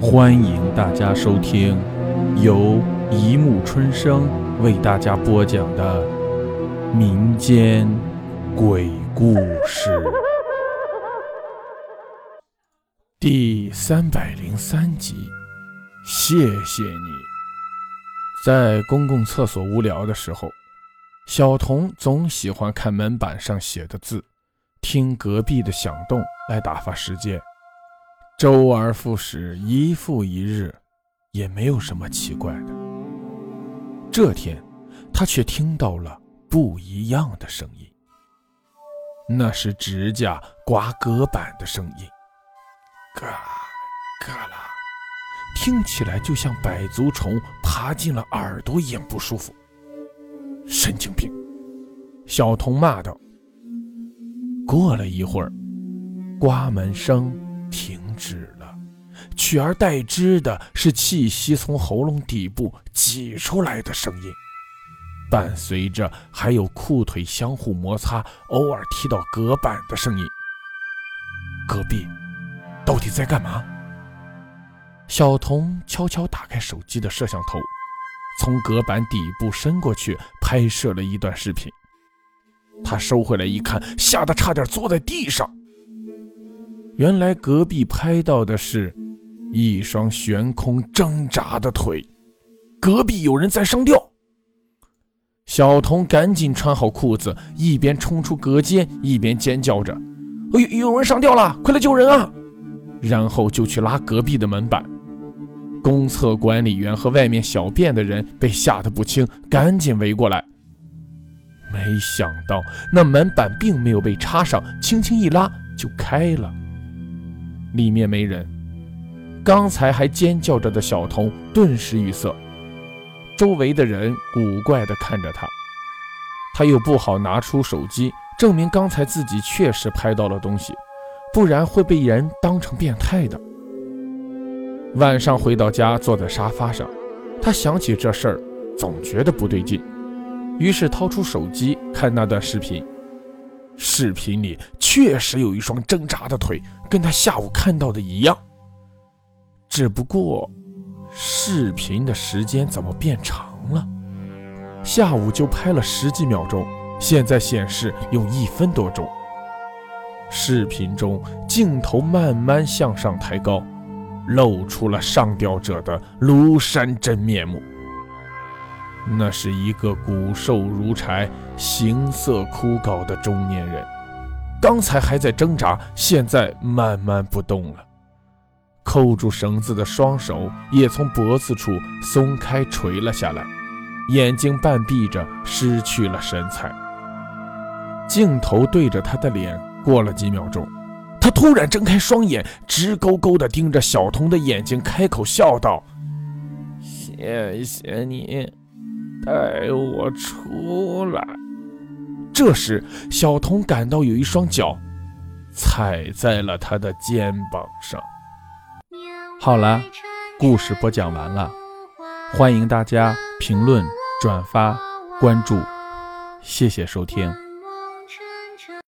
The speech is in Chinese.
欢迎大家收听由一木春生为大家播讲的民间鬼故事第三百零三集。谢谢你。在公共厕所无聊的时候，小童总喜欢看门板上写的字，听隔壁的响动来打发时间。周而复始，一复一日，也没有什么奇怪的。这天，他却听到了不一样的声音，那是指甲刮隔板的声音，嘎嘎啦，听起来就像百足虫爬进了耳朵一样不舒服。神经病！小童骂道。过了一会儿，刮门声停。止了，取而代之的是气息从喉咙底部挤出来的声音，伴随着还有裤腿相互摩擦、偶尔踢到隔板的声音。隔壁到底在干嘛？小童悄悄打开手机的摄像头，从隔板底部伸过去拍摄了一段视频。他收回来一看，吓得差点坐在地上。原来隔壁拍到的是一双悬空挣扎的腿，隔壁有人在上吊。小童赶紧穿好裤子，一边冲出隔间，一边尖叫着：“有有人上吊了，快来救人啊！”然后就去拉隔壁的门板。公厕管理员和外面小便的人被吓得不轻，赶紧围过来。没想到那门板并没有被插上，轻轻一拉就开了。里面没人，刚才还尖叫着的小童顿时语塞，周围的人古怪地看着他，他又不好拿出手机证明刚才自己确实拍到了东西，不然会被人当成变态的。晚上回到家，坐在沙发上，他想起这事儿，总觉得不对劲，于是掏出手机看那段视频。视频里确实有一双挣扎的腿，跟他下午看到的一样。只不过，视频的时间怎么变长了？下午就拍了十几秒钟，现在显示有一分多钟。视频中镜头慢慢向上抬高，露出了上吊者的庐山真面目。那是一个骨瘦如柴、形色枯槁的中年人，刚才还在挣扎，现在慢慢不动了。扣住绳子的双手也从脖子处松开，垂了下来，眼睛半闭着，失去了神采。镜头对着他的脸，过了几秒钟，他突然睁开双眼，直勾勾地盯着小童的眼睛，开口笑道：“谢谢你。”带我出来。这时，小童感到有一双脚踩在了他的肩膀上。好了，故事播讲完了，欢迎大家评论、转发、关注，谢谢收听。